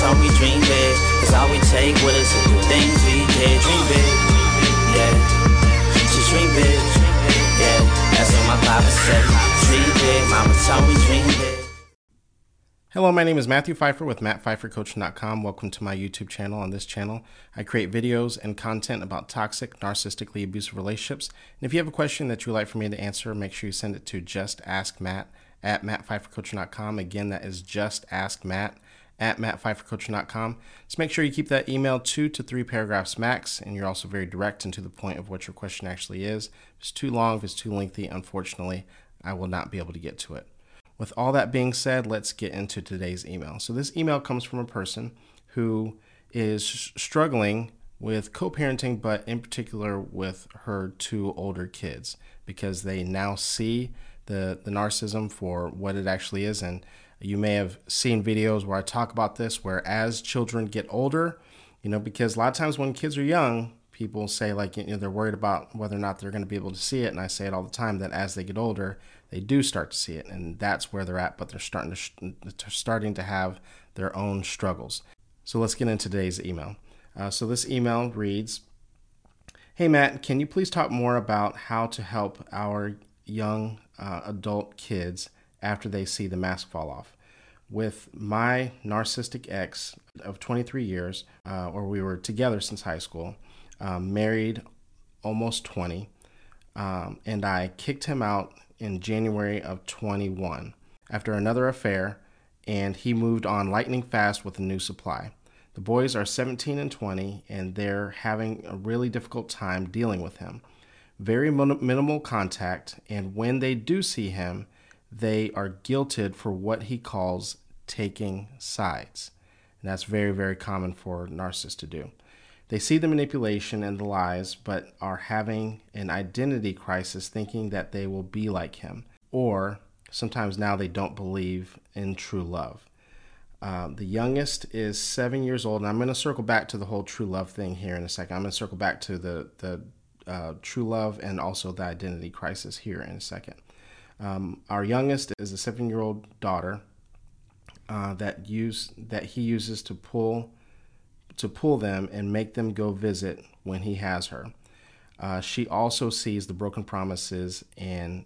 told me dream big. All we take with us is the things we did. Dream big, yeah. Just dream big, yeah. That's what my said. Dream big, mama told me dream big. Hello, my name is Matthew Phifer with MattPhiferCoaching.com. Welcome to my YouTube channel. On this channel, I create videos and content about toxic, narcissistically abusive relationships. And if you have a question that you would like for me to answer, make sure you send it to just ask Matt at MattPhiferCoaching.com. Again, that is just ask Matt at MattPhiferCoaching.com. Just make sure you keep that email two to three paragraphs max, and you're also very direct and to the point of what your question actually is. If it's too long, if it's too lengthy, unfortunately, I will not be able to get to it. With all that being said, let's get into today's email. So, this email comes from a person who is struggling with co parenting, but in particular with her two older kids because they now see the, the narcissism for what it actually is. And you may have seen videos where I talk about this, where as children get older, you know, because a lot of times when kids are young, people say like you know they're worried about whether or not they're going to be able to see it and i say it all the time that as they get older they do start to see it and that's where they're at but they're starting to sh- starting to have their own struggles. So let's get into today's email. Uh, so this email reads hey matt can you please talk more about how to help our young uh, adult kids after they see the mask fall off with my narcissistic ex of 23 years uh, or we were together since high school um, married almost 20, um, and I kicked him out in January of 21 after another affair, and he moved on lightning fast with a new supply. The boys are 17 and 20, and they're having a really difficult time dealing with him. Very min- minimal contact, and when they do see him, they are guilted for what he calls taking sides. And that's very, very common for narcissists to do. They see the manipulation and the lies, but are having an identity crisis thinking that they will be like him. Or sometimes now they don't believe in true love. Uh, the youngest is seven years old, and I'm going to circle back to the whole true love thing here in a second. I'm going to circle back to the, the uh, true love and also the identity crisis here in a second. Um, our youngest is a seven year old daughter uh, that use that he uses to pull to pull them and make them go visit when he has her. Uh, she also sees the broken promises and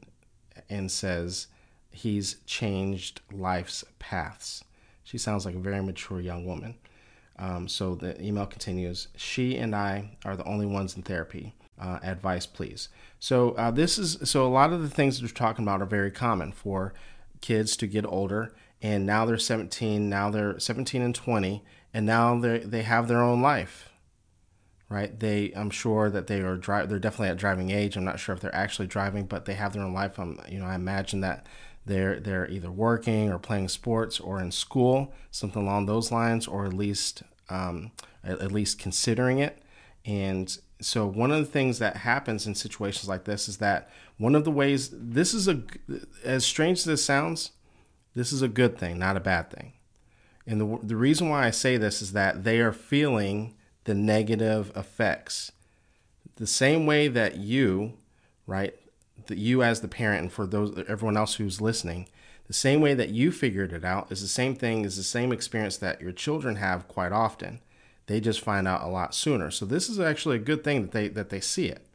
and says he's changed life's paths. She sounds like a very mature young woman. Um, so the email continues. She and I are the only ones in therapy. Uh, advice, please. So uh, this is so a lot of the things that we're talking about are very common for kids to get older, and now they're 17. Now they're 17 and 20, and now they they have their own life right they i'm sure that they are dri- they're definitely at driving age i'm not sure if they're actually driving but they have their own life I'm you know i imagine that they're they're either working or playing sports or in school something along those lines or at least um, at, at least considering it and so one of the things that happens in situations like this is that one of the ways this is a as strange as this sounds this is a good thing not a bad thing and the, the reason why I say this is that they are feeling the negative effects. The same way that you, right, that you as the parent, and for those everyone else who's listening, the same way that you figured it out is the same thing, is the same experience that your children have quite often. They just find out a lot sooner. So this is actually a good thing that they that they see it.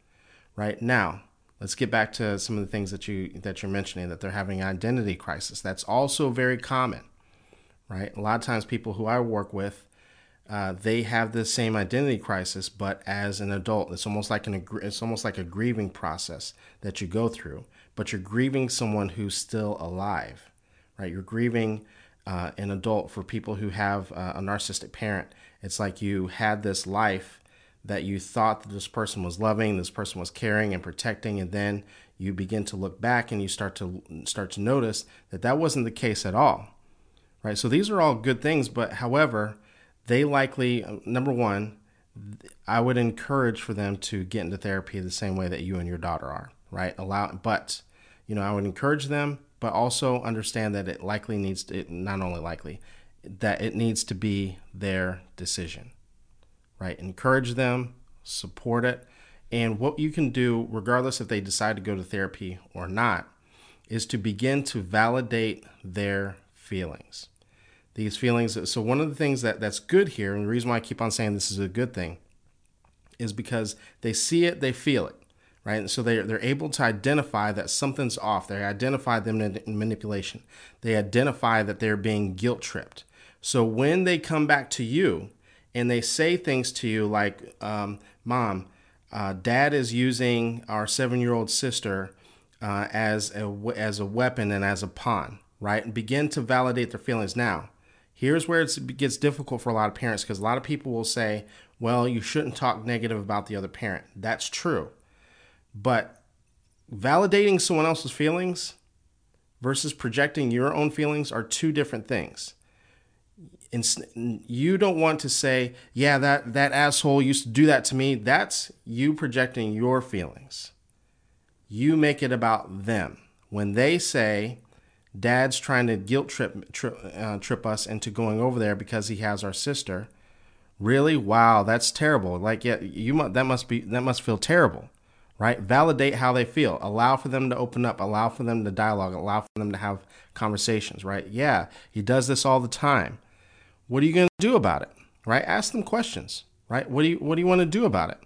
Right now, let's get back to some of the things that you that you're mentioning that they're having an identity crisis. That's also very common right? A lot of times, people who I work with, uh, they have the same identity crisis, but as an adult, it's almost like an it's almost like a grieving process that you go through. But you're grieving someone who's still alive, right? You're grieving uh, an adult for people who have uh, a narcissistic parent. It's like you had this life that you thought that this person was loving, this person was caring and protecting, and then you begin to look back and you start to start to notice that that wasn't the case at all right? So these are all good things, but however, they likely, number one, I would encourage for them to get into therapy the same way that you and your daughter are, right? Allow, but, you know, I would encourage them, but also understand that it likely needs to, it, not only likely, that it needs to be their decision, right? Encourage them, support it. And what you can do, regardless if they decide to go to therapy or not, is to begin to validate their feelings. these feelings. So one of the things that that's good here, and the reason why I keep on saying this is a good thing, is because they see it, they feel it, right? And so they they're able to identify that something's off. They identify them in manipulation. They identify that they're being guilt tripped. So when they come back to you and they say things to you like, um, "Mom, uh, Dad is using our seven-year-old sister uh, as a as a weapon and as a pawn," right? And begin to validate their feelings now Here's where it gets difficult for a lot of parents because a lot of people will say, well, you shouldn't talk negative about the other parent. That's true. But validating someone else's feelings versus projecting your own feelings are two different things. You don't want to say, yeah, that, that asshole used to do that to me. That's you projecting your feelings. You make it about them. When they say, Dad's trying to guilt trip trip, uh, trip us into going over there because he has our sister. Really? Wow, that's terrible. Like, yeah, you that must be that must feel terrible, right? Validate how they feel. Allow for them to open up. Allow for them to dialogue. Allow for them to have conversations, right? Yeah, he does this all the time. What are you going to do about it? Right? Ask them questions, right? What do you What do you want to do about it?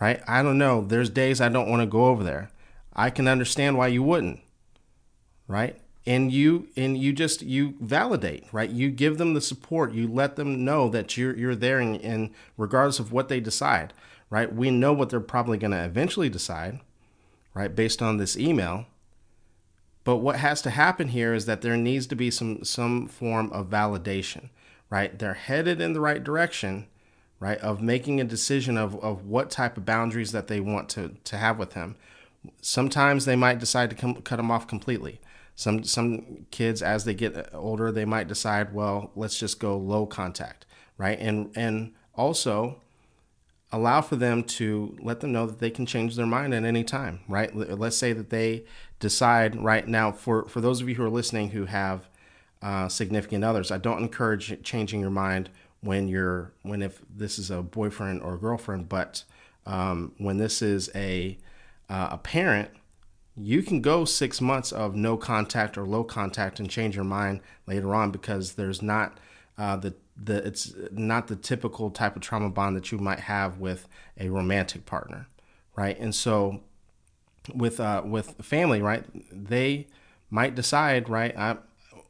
Right? I don't know. There's days I don't want to go over there. I can understand why you wouldn't. Right? and you and you just you validate right you give them the support you let them know that you're you're there and, and regardless of what they decide right we know what they're probably going to eventually decide right based on this email but what has to happen here is that there needs to be some some form of validation right they're headed in the right direction right of making a decision of, of what type of boundaries that they want to to have with him sometimes they might decide to come, cut him off completely some some kids as they get uh, older, they might decide, well, let's just go low contact, right? And and also allow for them to let them know that they can change their mind at any time, right? Let's say that they decide right now for for those of you who are listening who have uh, significant others, I don't encourage changing your mind when you're when if this is a boyfriend or girlfriend, but um, when this is a uh, a parent you can go six months of no contact or low contact and change your mind later on because there's not uh, the the it's not the typical type of trauma bond that you might have with a romantic partner, right? And so with uh, with family, right? They might decide, right? I,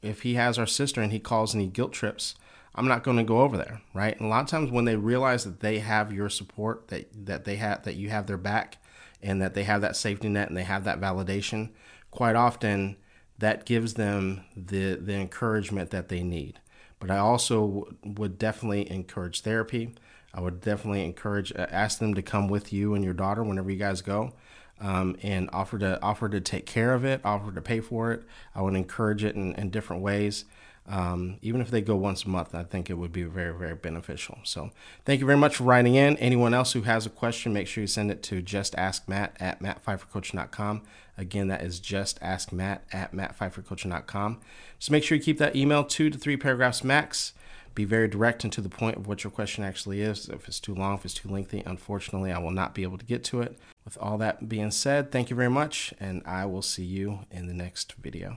if he has our sister and he calls and he guilt trips, I'm not going to go over there, right? And a lot of times when they realize that they have your support, that that they have that you have their back, and that they have that safety net and they have that validation, quite often that gives them the the encouragement that they need. But I also would definitely encourage therapy. I would definitely encourage uh, ask them to come with you and your daughter whenever you guys go. Um, and offer to offer to take care of it, offer to pay for it. I would encourage it in, in different ways. Um, even if they go once a month, I think it would be very, very beneficial. So thank you very much for writing in. Anyone else who has a question, make sure you send it to just ask Matt at mattphifercoaching.com. Again, that is just ask Matt at mattphifercoaching.com. Just make sure you keep that email two to three paragraphs max. Be very direct and to the point of what your question actually is. If it's too long, if it's too lengthy, unfortunately, I will not be able to get to it. With all that being said, thank you very much, and I will see you in the next video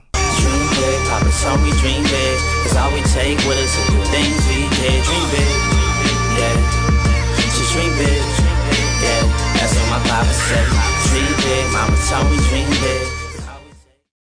yeah. That's what my papa said. Dream big, mama told me dream big.